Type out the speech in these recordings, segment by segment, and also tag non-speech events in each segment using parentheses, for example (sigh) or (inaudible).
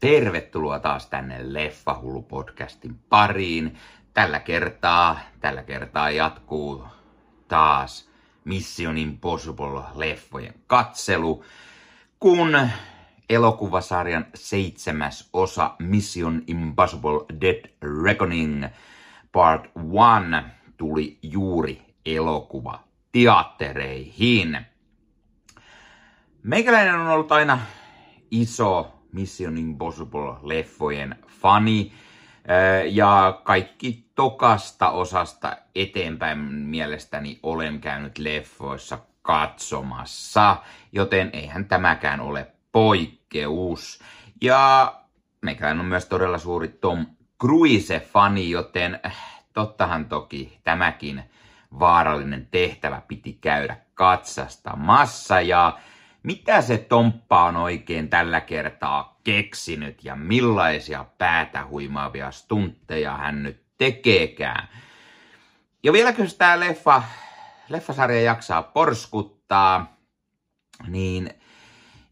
Tervetuloa taas tänne Leffahullu-podcastin pariin. Tällä kertaa, tällä kertaa jatkuu taas Mission Impossible-leffojen katselu, kun elokuvasarjan seitsemäs osa Mission Impossible Dead Reckoning Part 1 tuli juuri elokuva teattereihin. Meikäläinen on ollut aina iso Mission Impossible-leffojen fani. Ja kaikki tokasta osasta eteenpäin mielestäni olen käynyt leffoissa katsomassa, joten eihän tämäkään ole poikkeus. Ja meikäläinen on myös todella suuri Tom Cruise-fani, joten äh, tottahan toki tämäkin vaarallinen tehtävä piti käydä katsastamassa. Ja mitä se Tomppa on oikein tällä kertaa keksinyt ja millaisia päätä huimaavia stuntteja hän nyt tekeekään. Ja vieläkö tämä leffa, leffasarja jaksaa porskuttaa, niin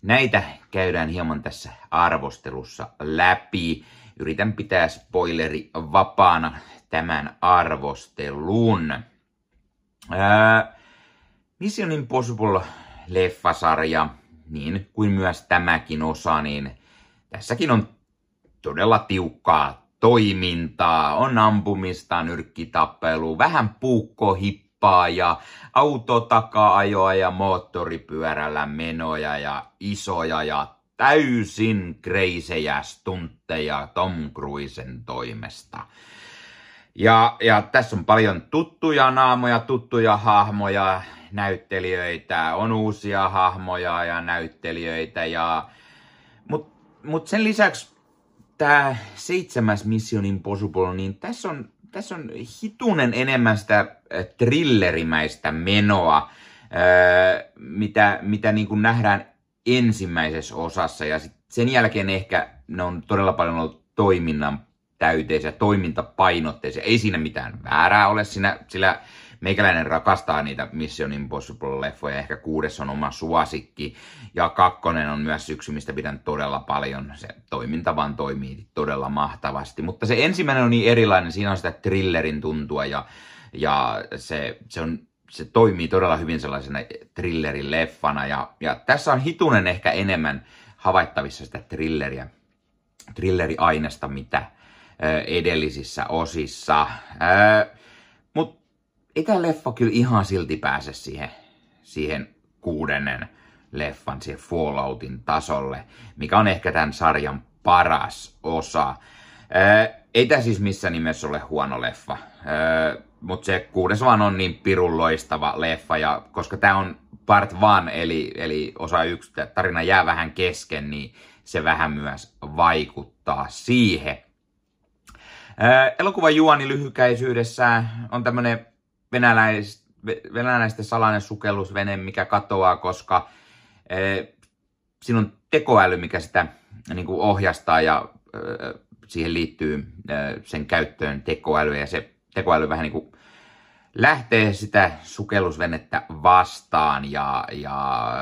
näitä käydään hieman tässä arvostelussa läpi. Yritän pitää spoileri vapaana tämän arvostelun. Ää, Mission Impossible leffasarja, niin kuin myös tämäkin osa, niin tässäkin on todella tiukkaa toimintaa, on ampumista, nyrkkitappelu, vähän puukkohippaa ja autotaka-ajoa ja moottoripyörällä menoja ja isoja ja täysin kreisejä stuntteja Tom Cruisen toimesta. Ja, ja tässä on paljon tuttuja naamoja, tuttuja hahmoja, näyttelijöitä, on uusia hahmoja ja näyttelijöitä. Ja... Mutta mut sen lisäksi tämä seitsemäs Mission Impossible, niin tässä on, tässä on hitunen enemmän sitä äh, thrillerimäistä menoa, äh, mitä, mitä niin kuin nähdään ensimmäisessä osassa. Ja sit sen jälkeen ehkä ne on todella paljon ollut toiminnan täyteisiä, toimintapainotteisia. Ei siinä mitään väärää ole, siinä, sillä Meikäläinen rakastaa niitä Mission Impossible-leffoja, ehkä kuudes on oma suosikki. Ja kakkonen on myös yksi, mistä pidän todella paljon. Se toiminta vaan toimii todella mahtavasti. Mutta se ensimmäinen on niin erilainen, siinä on sitä thrillerin tuntua ja, ja se, se, on, se toimii todella hyvin sellaisena thrillerin leffana. Ja, ja tässä on hitunen ehkä enemmän havaittavissa sitä thrilleriä, thrilleriainesta, mitä edellisissä osissa. Mutta ei tämä leffa kyllä ihan silti pääse siihen, siihen kuudennen leffan, siihen Falloutin tasolle, mikä on ehkä tämän sarjan paras osa. Ää, ei tämä siis missään nimessä ole huono leffa, mutta se kuudes vaan on niin pirun loistava leffa, ja koska tämä on part one, eli, eli osa yksi, tarina jää vähän kesken, niin se vähän myös vaikuttaa siihen. Ää, elokuvan juoni lyhykäisyydessään on tämmöinen venäläis, venäläisten salainen sukellusvene, mikä katoaa, koska e, siinä on tekoäly, mikä sitä niin kuin ohjastaa ja e, siihen liittyy e, sen käyttöön tekoäly ja se tekoäly vähän niin kuin lähtee sitä sukellusvenettä vastaan ja, ja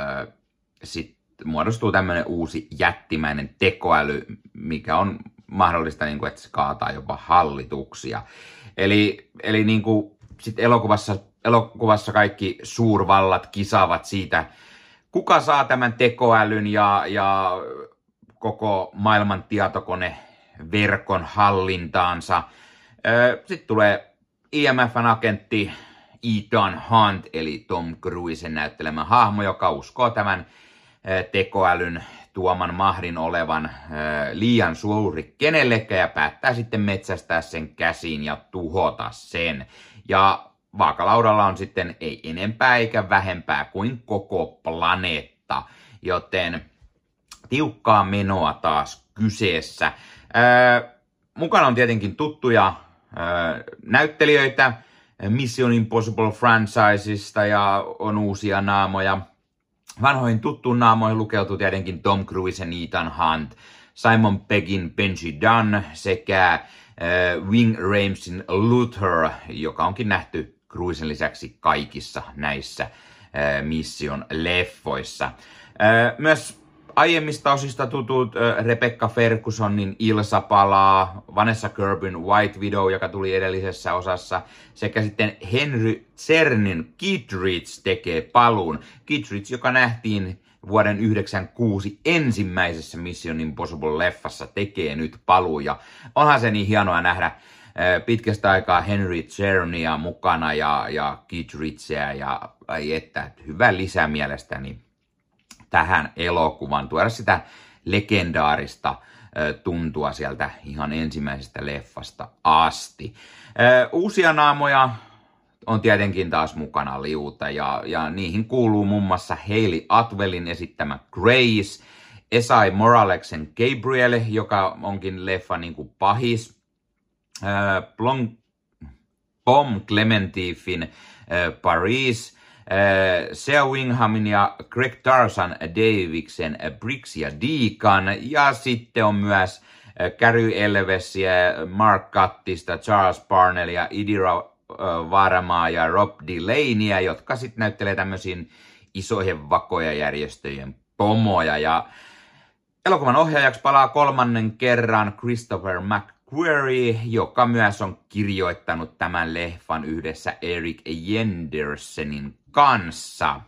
sitten muodostuu tämmöinen uusi jättimäinen tekoäly, mikä on mahdollista, niin kuin, että se kaataa jopa hallituksia. Eli, eli niin kuin sitten elokuvassa, elokuvassa kaikki suurvallat kisaavat siitä, kuka saa tämän tekoälyn ja, ja koko maailman tietokone verkon hallintaansa. Sitten tulee IMFn agentti Ethan Hunt, eli Tom Cruisen näyttelemä hahmo, joka uskoo tämän tekoälyn tuoman mahdin olevan liian suuri kenellekään ja päättää sitten metsästää sen käsiin ja tuhota sen. Ja vaakalaudalla on sitten ei enempää eikä vähempää kuin koko planeetta, joten tiukkaa menoa taas kyseessä. Ää, mukana on tietenkin tuttuja ää, näyttelijöitä Mission Impossible franchisesta ja on uusia naamoja. Vanhoihin tuttuun naamoihin lukeutuu tietenkin Tom Cruise ja Ethan Hunt, Simon Peggin Benji Dunn sekä Wing Ramesin Luther, joka onkin nähty Cruisen lisäksi kaikissa näissä äh, Mission leffoissa. Äh, myös aiemmista osista tutut Rebecca Fergusonin Ilsa palaa, Vanessa Kirbyn White Widow, joka tuli edellisessä osassa, sekä sitten Henry Cernin Kittredge tekee paluun. Kittredge, joka nähtiin vuoden 1996 ensimmäisessä Mission Impossible-leffassa, tekee nyt paluu. Ja onhan se niin hienoa nähdä pitkästä aikaa Henry Cernia mukana ja, ja Kittredgeä ja ai että, hyvä lisä mielestäni tähän elokuvan, tuoda sitä legendaarista tuntua sieltä ihan ensimmäisestä leffasta asti. Uusia naamoja on tietenkin taas mukana liuta ja, ja niihin kuuluu muun muassa Hayley Atwellin esittämä Grace, Esai Moraleksen Gabriel, joka onkin leffa niin kuin pahis, Blom, Bom Clementifin Paris, Eh, Sea Winghamin ja Greg Tarzan Daviksen eh, Briggs ja Deacon. Ja sitten on myös eh, Elvesiä, Mark Kattista, Charles Parnellia, Idira Varmaa ja Rob Delaneyä, jotka sitten näyttelee tämmöisiin isojen vakoja järjestöjen pomoja. Ja elokuvan ohjaajaksi palaa kolmannen kerran Christopher Query, joka myös on kirjoittanut tämän leffan yhdessä Eric Jendersenin kanssa.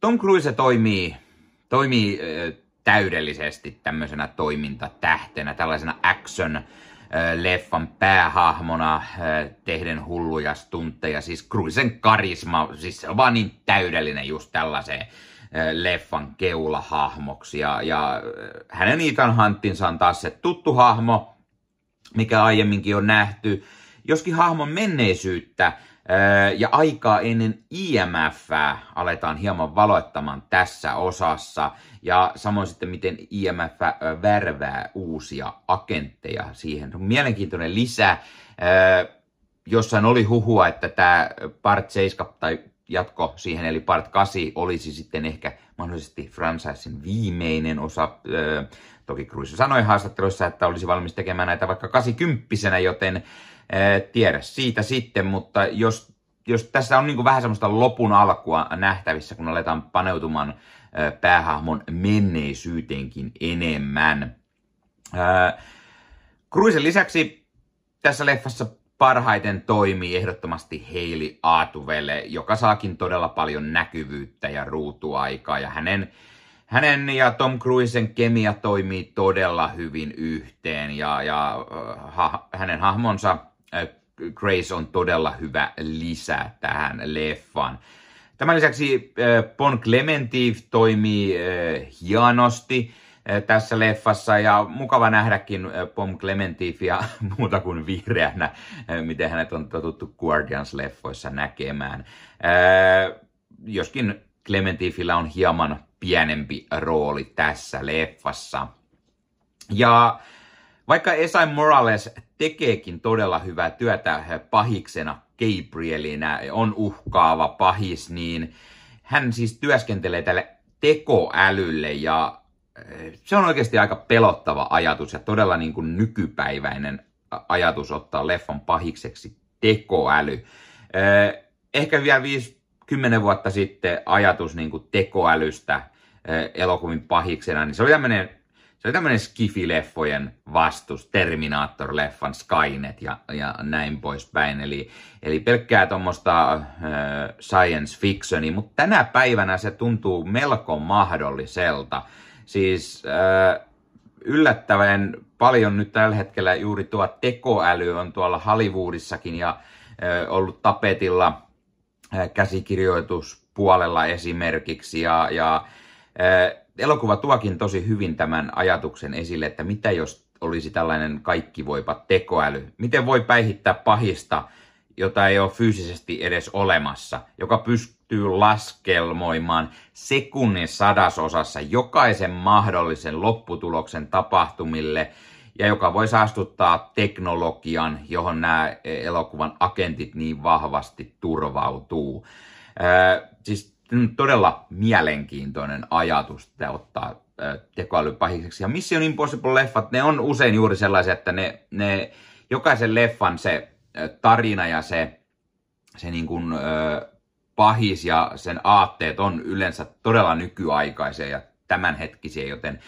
Tom Cruise toimii, toimii täydellisesti tämmöisenä toimintatähtenä, tällaisena action leffan päähahmona tehden hulluja stuntteja. Siis Cruisen karisma, siis se on vaan niin täydellinen just tällaiseen leffan keulahahmoksi. Ja, ja hänen Ethan Huntinsa on taas se tuttu hahmo, mikä aiemminkin on nähty. Joskin hahmon menneisyyttä ja aikaa ennen IMF aletaan hieman valoittamaan tässä osassa. Ja samoin sitten, miten IMF värvää uusia agentteja siihen. Mielenkiintoinen lisä. Jossain oli huhua, että tämä Part 7 tai jatko siihen, eli Part 8 olisi sitten ehkä mahdollisesti franchisein viimeinen osa. toki Cruise sanoi haastatteluissa, että olisi valmis tekemään näitä vaikka 80 joten tiedä siitä sitten, mutta jos, jos tässä on niin vähän semmoista lopun alkua nähtävissä, kun aletaan paneutumaan päähahmon menneisyyteenkin enemmän. Cruisen lisäksi tässä leffassa parhaiten toimii ehdottomasti Hailey Atuvelle, joka saakin todella paljon näkyvyyttä ja ruutuaikaa. Ja hänen, hänen ja Tom Cruisen kemia toimii todella hyvin yhteen ja, ja ha, hänen hahmonsa Grace on todella hyvä lisä tähän leffaan. Tämän lisäksi Bon Clementif toimii hienosti tässä leffassa ja mukava nähdäkin Pom Clementifia (laughs) muuta kuin vihreänä, miten hänet on totuttu Guardians-leffoissa näkemään. Joskin Clementifillä on hieman pienempi rooli tässä leffassa. Ja vaikka Esai Morales tekeekin todella hyvää työtä pahiksena Gabrielinä, on uhkaava pahis, niin hän siis työskentelee tälle tekoälylle ja se on oikeasti aika pelottava ajatus ja todella niin kuin nykypäiväinen ajatus ottaa leffan pahikseksi tekoäly. Ehkä vielä 5-10 vuotta sitten ajatus niin kuin tekoälystä elokuvin pahiksena, niin se oli tämmöinen se oli tämmöinen Skifi-leffojen vastus, Terminator-leffan Skynet ja, ja näin poispäin. Eli, eli pelkkää tuommoista äh, science fictioni, mutta tänä päivänä se tuntuu melko mahdolliselta. Siis äh, yllättävän paljon nyt tällä hetkellä juuri tuo tekoäly on tuolla Hollywoodissakin ja äh, ollut tapetilla äh, käsikirjoituspuolella esimerkiksi. Ja, ja äh, elokuva tuokin tosi hyvin tämän ajatuksen esille, että mitä jos olisi tällainen kaikki voipa tekoäly. Miten voi päihittää pahista, jota ei ole fyysisesti edes olemassa, joka pystyy laskelmoimaan sekunnin sadasosassa jokaisen mahdollisen lopputuloksen tapahtumille ja joka voi saastuttaa teknologian, johon nämä elokuvan agentit niin vahvasti turvautuu. Äh, siis todella mielenkiintoinen ajatus että ottaa tekoäly pahiseksi. Ja Mission Impossible-leffat, ne on usein juuri sellaisia, että ne, ne jokaisen leffan se tarina ja se, se niin kuin, pahis ja sen aatteet on yleensä todella nykyaikaisia ja tämänhetkisiä, joten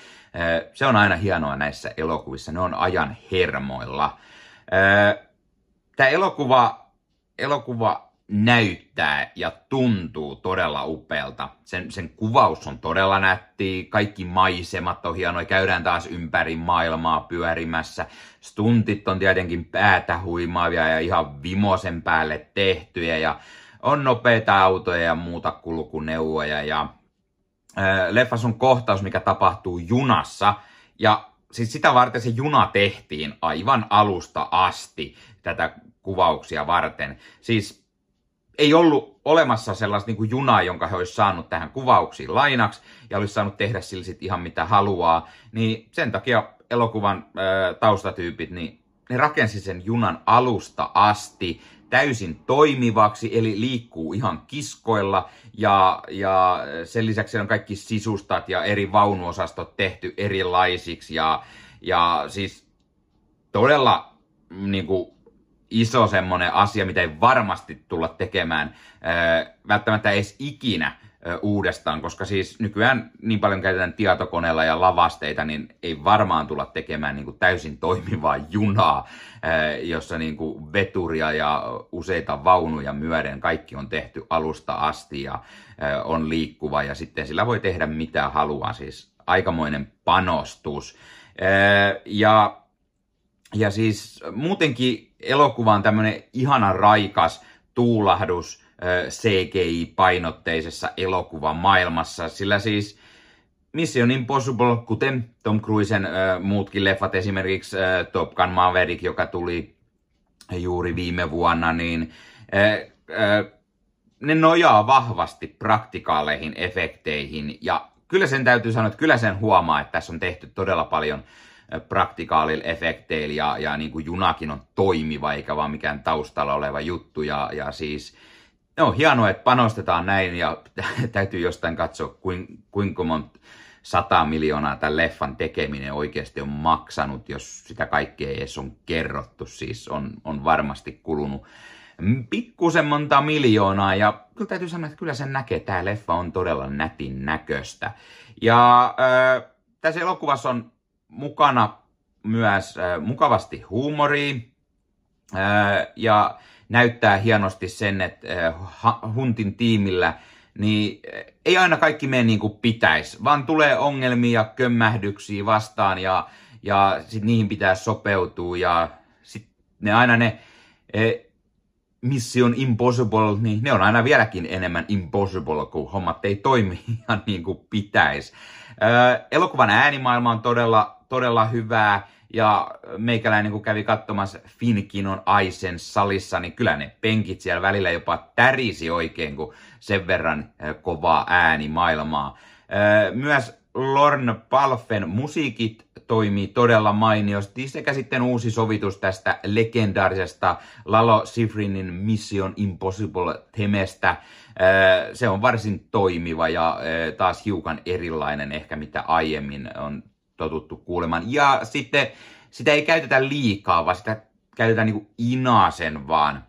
se on aina hienoa näissä elokuvissa. Ne on ajan hermoilla. Tämä elokuva, elokuva näyttää ja tuntuu todella upealta. Sen, sen kuvaus on todella nätti, kaikki maisemat on hienoja, käydään taas ympäri maailmaa pyörimässä. Stuntit on tietenkin päätä huimaavia ja ihan vimosen päälle tehtyjä ja on nopeita autoja ja muuta kulkuneuvoja ja äh, leffas on kohtaus, mikä tapahtuu junassa ja siis sitä varten se juna tehtiin aivan alusta asti tätä kuvauksia varten. Siis ei ollut olemassa sellaista niin kuin junaa, jonka he olisi saanut tähän kuvauksiin lainaksi ja olisi saanut tehdä sillä sit ihan mitä haluaa. Niin sen takia elokuvan äh, taustatyypit, niin ne rakensi sen junan alusta asti täysin toimivaksi, eli liikkuu ihan kiskoilla ja, ja sen lisäksi on kaikki sisustat ja eri vaunuosastot tehty erilaisiksi ja, ja siis todella niin kuin, iso semmoinen asia, mitä ei varmasti tulla tekemään välttämättä edes ikinä uudestaan, koska siis nykyään niin paljon käytetään tietokoneella ja lavasteita, niin ei varmaan tulla tekemään niin kuin täysin toimivaa junaa, jossa niin kuin veturia ja useita vaunuja myöden kaikki on tehty alusta asti ja on liikkuva ja sitten sillä voi tehdä mitä haluaa, siis aikamoinen panostus. Ja ja siis muutenkin elokuva on tämmönen ihana raikas tuulahdus CGI-painotteisessa elokuvan maailmassa, sillä siis Mission Impossible, kuten Tom Cruisen äh, muutkin leffat, esimerkiksi äh, Top Gun Maverick, joka tuli juuri viime vuonna, niin äh, äh, ne nojaa vahvasti praktikaaleihin efekteihin. Ja kyllä sen täytyy sanoa, että kyllä sen huomaa, että tässä on tehty todella paljon praktikaalilla efekteillä ja, ja niin kuin junakin on toimiva eikä vaan mikään taustalla oleva juttu. Ja, ja siis on hienoa, että panostetaan näin ja (laughs) täytyy jostain katsoa, kuinka monta 100 miljoonaa tämän leffan tekeminen oikeasti on maksanut, jos sitä kaikkea ei edes on kerrottu. Siis on, on varmasti kulunut pikkusen monta miljoonaa ja kyllä täytyy sanoa, että kyllä sen näkee, tämä leffa on todella nätin näköistä. Ja äh, tässä elokuvassa on mukana myös äh, mukavasti huumoria äh, ja näyttää hienosti sen, että äh, Huntin tiimillä niin ei aina kaikki mene niin kuin pitäisi, vaan tulee ongelmia, kömmähdyksiä vastaan ja, ja sit niihin pitää sopeutua ja sit ne aina ne äh, Mission Impossible, niin ne on aina vieläkin enemmän impossible, kun hommat ei toimi (laughs) ihan niin kuin pitäisi. Äh, elokuvan äänimaailma on todella todella hyvää. Ja meikäläinen kun kävi katsomassa Finkinon Aisen salissa, niin kyllä ne penkit siellä välillä jopa tärisi oikein, kun sen verran kovaa ääni maailmaa. Myös Lorne Palfen musiikit toimii todella mainiosti sekä sitten uusi sovitus tästä legendaarisesta Lalo Sifrinin Mission Impossible temestä. Se on varsin toimiva ja taas hiukan erilainen ehkä mitä aiemmin on totuttu kuulemaan. Ja sitten sitä ei käytetä liikaa, vaan sitä käytetään niin inasen vaan,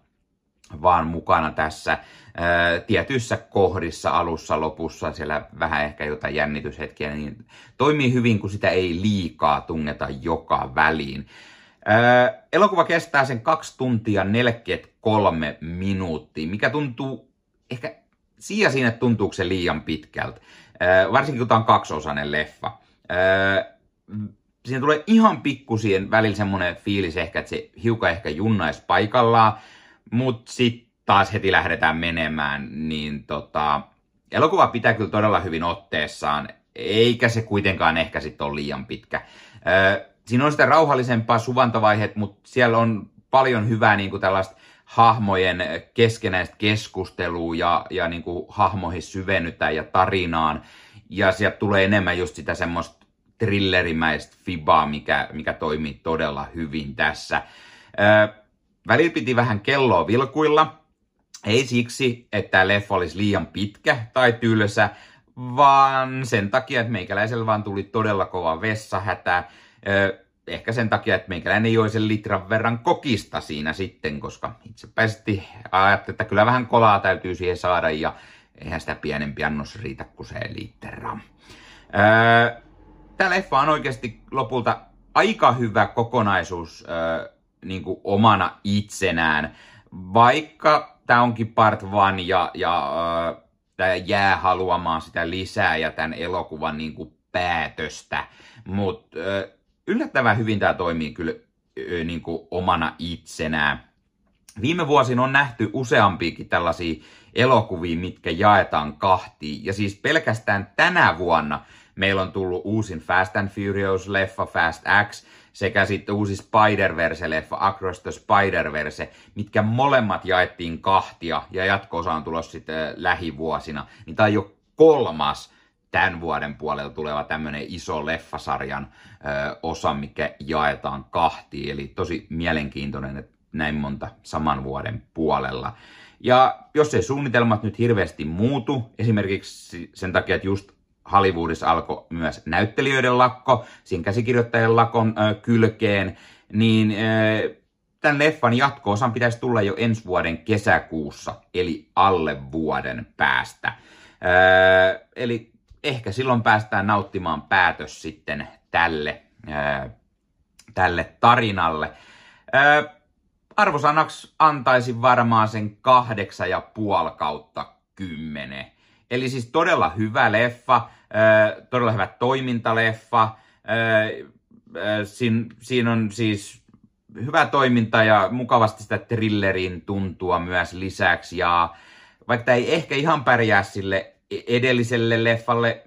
vaan mukana tässä ää, tietyissä kohdissa, alussa, lopussa, siellä vähän ehkä jotain jännityshetkiä, niin toimii hyvin, kun sitä ei liikaa tungeta joka väliin. Ää, elokuva kestää sen 2 tuntia 43 minuuttia, mikä tuntuu ehkä siinä siinä tuntuuko se liian pitkältä. Ää, varsinkin kun tämä on kaksiosainen leffa. Siinä tulee ihan pikkusien välillä semmoinen fiilis ehkä, että se hiukan ehkä junnaisi paikallaan, mutta sitten taas heti lähdetään menemään, niin tota, elokuva pitää kyllä todella hyvin otteessaan, eikä se kuitenkaan ehkä sitten ole liian pitkä. Öö, siinä on sitä rauhallisempaa suvantovaiheet, mutta siellä on paljon hyvää niin kuin tällaista hahmojen keskenäistä keskustelua ja, ja niin kuin hahmoihin syvennytään ja tarinaan. Ja sieltä tulee enemmän just sitä semmoista thrillerimäistä fibaa, mikä, mikä toimii todella hyvin tässä. Öö, välillä piti vähän kelloa vilkuilla. Ei siksi, että leffa olisi liian pitkä tai tylsä, vaan sen takia, että meikäläisellä vaan tuli todella kova vessahätä. Öö, ehkä sen takia, että meikäläinen joi sen litran verran kokista siinä sitten, koska itsepäisesti ajattelin, että kyllä vähän kolaa täytyy siihen saada ja eihän sitä pienempi annos riitä kuin se litra. Öö, Tämä leffa on oikeasti lopulta aika hyvä kokonaisuus öö, niin kuin omana itsenään, vaikka tämä onkin part one ja, ja öö, tämä jää haluamaan sitä lisää ja tämän elokuvan niin kuin päätöstä, mutta öö, yllättävän hyvin tämä toimii kyllä öö, niin kuin omana itsenään. Viime vuosina on nähty useampiakin tällaisia elokuvia, mitkä jaetaan kahtiin. Ja siis pelkästään tänä vuonna meillä on tullut uusin Fast and Furious-leffa Fast X sekä sitten uusi Spider-Verse-leffa Across the Spider-Verse, mitkä molemmat jaettiin kahtia ja jatko on tulossa sitten lähivuosina. Niin tämä on jo kolmas tämän vuoden puolella tuleva tämmöinen iso leffasarjan ö, osa, mikä jaetaan kahtiin. Eli tosi mielenkiintoinen, että näin monta saman vuoden puolella. Ja jos ei suunnitelmat nyt hirveästi muutu, esimerkiksi sen takia, että just Hollywoodissa alkoi myös näyttelijöiden lakko, siinä käsikirjoittajien lakon ö, kylkeen, niin ö, tämän leffan jatko-osan pitäisi tulla jo ensi vuoden kesäkuussa, eli alle vuoden päästä. Ö, eli ehkä silloin päästään nauttimaan päätös sitten tälle, ö, tälle tarinalle. Ö, arvosanaksi antaisin varmaan sen kahdeksan ja puoli kautta kymmenen. Eli siis todella hyvä leffa, todella hyvä toimintaleffa. Siin, siinä on siis hyvä toiminta ja mukavasti sitä thrillerin tuntua myös lisäksi. Ja vaikka ei ehkä ihan pärjää sille edelliselle leffalle,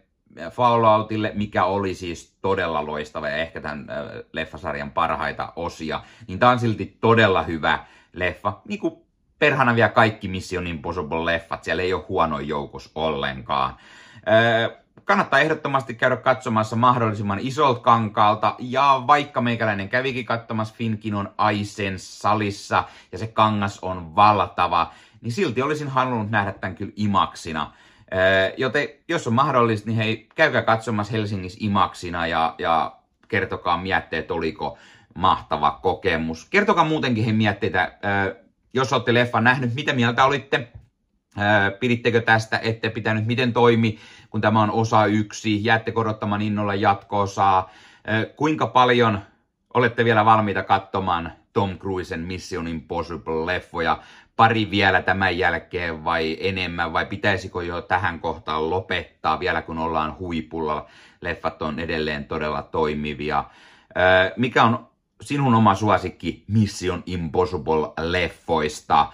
Falloutille, mikä oli siis todella loistava ja ehkä tämän leffasarjan parhaita osia, niin tämä on silti todella hyvä leffa. Niin kuin perhana vielä kaikki Mission Impossible-leffat, siellä ei ole huono joukossa ollenkaan. Kannattaa ehdottomasti käydä katsomassa mahdollisimman isolta kankaalta, ja vaikka meikäläinen kävikin katsomassa Finkinon Aisen salissa, ja se kangas on valtava, niin silti olisin halunnut nähdä tämän kyllä imaksina. Joten jos on mahdollista, niin hei, käykää katsomassa Helsingissä imaksina ja, ja kertokaa mietteet, oliko mahtava kokemus. Kertokaa muutenkin he mietteitä, jos olette leffan nähnyt, mitä mieltä olitte, pidittekö tästä, ette pitänyt, miten toimi, kun tämä on osa yksi, jäätte korottamaan innolla jatko-osaa, kuinka paljon olette vielä valmiita katsomaan Tom Cruisen Mission Impossible-leffoja, pari vielä tämän jälkeen vai enemmän, vai pitäisikö jo tähän kohtaan lopettaa vielä kun ollaan huipulla. Leffat on edelleen todella toimivia. Mikä on sinun oma suosikki Mission Impossible-leffoista?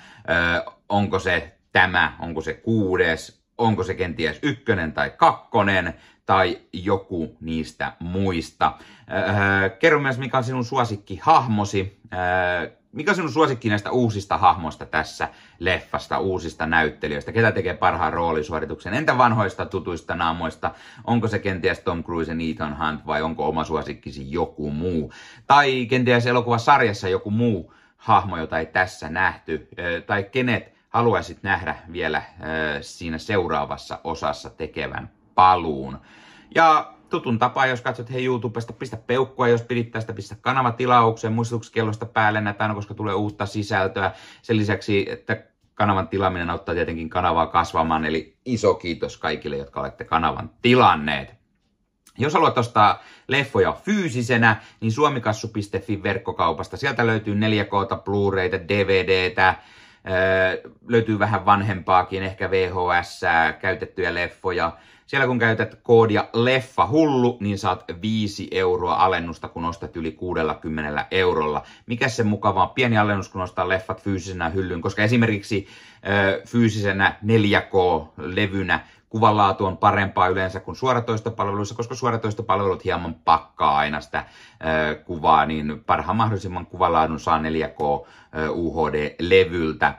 Onko se tämä, onko se kuudes, onko se kenties ykkönen tai kakkonen, tai joku niistä muista. Kerro myös, mikä on sinun suosikki hahmosi mikä on sinun suosikki näistä uusista hahmoista tässä leffasta, uusista näyttelijöistä? Ketä tekee parhaan roolisuorituksen? Entä vanhoista tutuista naamoista? Onko se kenties Tom Cruise ja Ethan Hunt vai onko oma suosikkisi joku muu? Tai kenties elokuvasarjassa joku muu hahmo, jota ei tässä nähty? Tai kenet haluaisit nähdä vielä siinä seuraavassa osassa tekevän paluun? Ja tutun tapa, jos katsot hei YouTubesta, pistä peukkua, jos pidit tästä, pistä kanavatilauksen, muistutuskellosta päälle näitä koska tulee uutta sisältöä. Sen lisäksi, että kanavan tilaaminen auttaa tietenkin kanavaa kasvamaan, eli iso kiitos kaikille, jotka olette kanavan tilanneet. Jos haluat ostaa leffoja fyysisenä, niin suomikassu.fi verkkokaupasta. Sieltä löytyy 4K, Blu-rayta, DVDtä, löytyy vähän vanhempaakin, ehkä VHS, käytettyjä leffoja. Siellä kun käytät koodia leffa hullu, niin saat 5 euroa alennusta, kun ostat yli 60 eurolla. Mikä se mukava pieni alennus, kun ostaa leffat fyysisenä hyllyyn, koska esimerkiksi fyysisenä 4K-levynä kuvanlaatu on parempaa yleensä kuin suoratoistopalveluissa, koska suoratoistopalvelut hieman pakkaa aina sitä kuvaa, niin parhaan mahdollisimman kuvanlaadun saa 4K UHD-levyltä.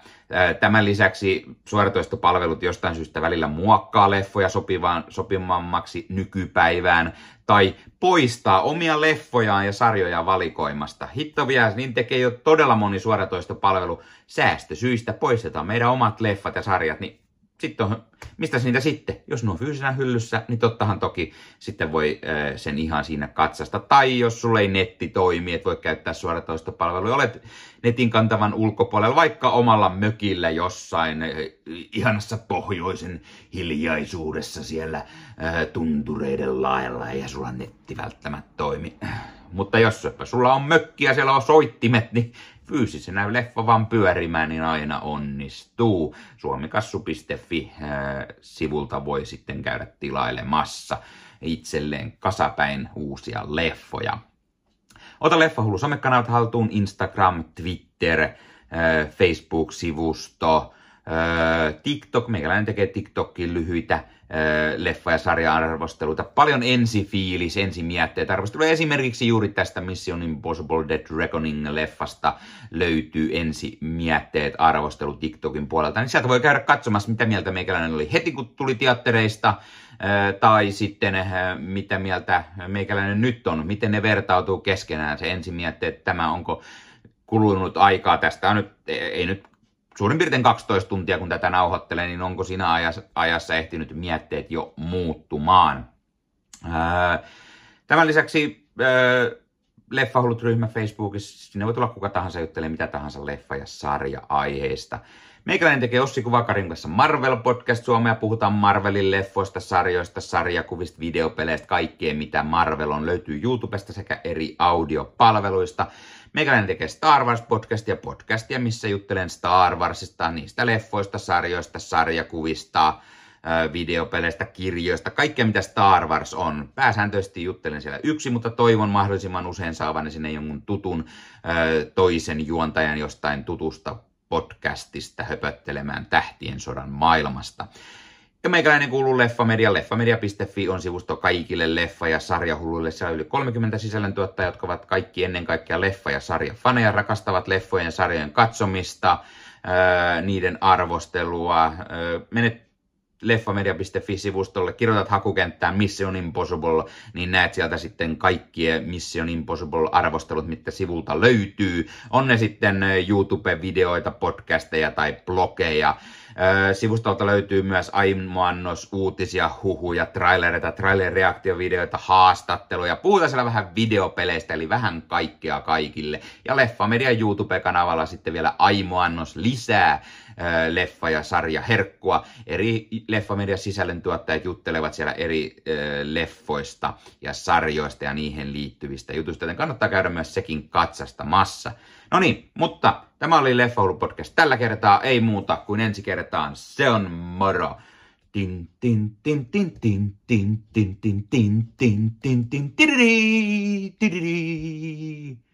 Tämän lisäksi suoratoistopalvelut jostain syystä välillä muokkaa leffoja sopivaan, sopivammaksi nykypäivään tai poistaa omia leffojaan ja sarjoja valikoimasta. Hitto vielä, niin tekee jo todella moni suoratoistopalvelu säästösyistä. Poistetaan meidän omat leffat ja sarjat, niin sitten on, mistä niitä sitten? Jos ne on fyysisenä hyllyssä, niin tottahan toki sitten voi sen ihan siinä katsasta. Tai jos sulle ei netti toimi, et voi käyttää suoratoistopalveluja, olet netin kantavan ulkopuolella, vaikka omalla mökillä jossain ihanassa pohjoisen hiljaisuudessa siellä tuntureiden laella, ja sulla netti välttämättä toimi. Mutta jos sulla on mökki ja siellä on soittimet, niin fyysisenä leffa vaan pyörimään, niin aina onnistuu. Suomikassu.fi-sivulta voi sitten käydä tilailemassa itselleen kasapäin uusia leffoja. Ota Leffahullu somekanavat haltuun, Instagram, Twitter, Facebook-sivusto, TikTok, meikäläinen tekee TikTokin lyhyitä leffa- ja sarja-arvosteluita. Paljon ensifiilis, ensimietteitä arvosteluja. Esimerkiksi juuri tästä Mission Impossible Dead Reckoning-leffasta löytyy ensimietteet arvostelu TikTokin puolelta. Niin sieltä voi käydä katsomassa, mitä mieltä meikäläinen oli heti, kun tuli teattereista, tai sitten mitä mieltä meikäläinen nyt on, miten ne vertautuu keskenään, se ensimietteet, tämä onko kulunut aikaa tästä on nyt, ei nyt suurin piirtein 12 tuntia, kun tätä nauhoittelen, niin onko siinä ajassa, ehtinyt mietteet jo muuttumaan. Tämän lisäksi Leffahullut-ryhmä Facebookissa, sinne voi tulla kuka tahansa juttelee mitä tahansa leffa- ja sarja-aiheista. Meikäläinen tekee Ossi Kuvakarin kanssa Marvel-podcast Suomea. Puhutaan Marvelin leffoista, sarjoista, sarjakuvista, videopeleistä, kaikkea mitä Marvel on. Löytyy YouTubesta sekä eri audiopalveluista. Meikäläinen tekee Star Wars-podcastia, podcastia, missä juttelen Star Warsista, niistä leffoista, sarjoista, sarjakuvista, videopeleistä, kirjoista, kaikkea mitä Star Wars on. Pääsääntöisesti juttelen siellä yksi, mutta toivon mahdollisimman usein saavani sinne jonkun tutun toisen juontajan jostain tutusta podcastista höpöttelemään tähtien sodan maailmasta. Ja meikäläinen kuuluu Leffamedia. Leffamedia.fi on sivusto kaikille leffa- ja sarjahulluille. Siellä on yli 30 sisällöntuottajia, jotka ovat kaikki ennen kaikkea leffa- ja sarjafaneja, rakastavat leffojen ja sarjojen katsomista, niiden arvostelua. Menet leffamedia.fi-sivustolle, kirjoitat hakukenttään Mission Impossible, niin näet sieltä sitten kaikkien Mission Impossible-arvostelut, mitä sivulta löytyy. On ne sitten YouTube-videoita, podcasteja tai blogeja. Sivustolta löytyy myös aimoannos uutisia, huhuja, trailereita, trailer-reaktiovideoita, haastatteluja. Puhutaan siellä vähän videopeleistä, eli vähän kaikkea kaikille. Ja Leffamedia YouTube-kanavalla sitten vielä aimoannos lisää leffa- ja sarja herkkua. Eri Leffamedian sisällöntuottajat juttelevat siellä eri leffoista ja sarjoista ja niihin liittyvistä jutuista, joten kannattaa käydä myös sekin katsastamassa. No niin, mutta tämä oli Leffa podcast tällä kertaa, ei muuta kuin ensi kertaan. Se on moro! Tin tin tin tin tin tin tin tin tin tin tin tin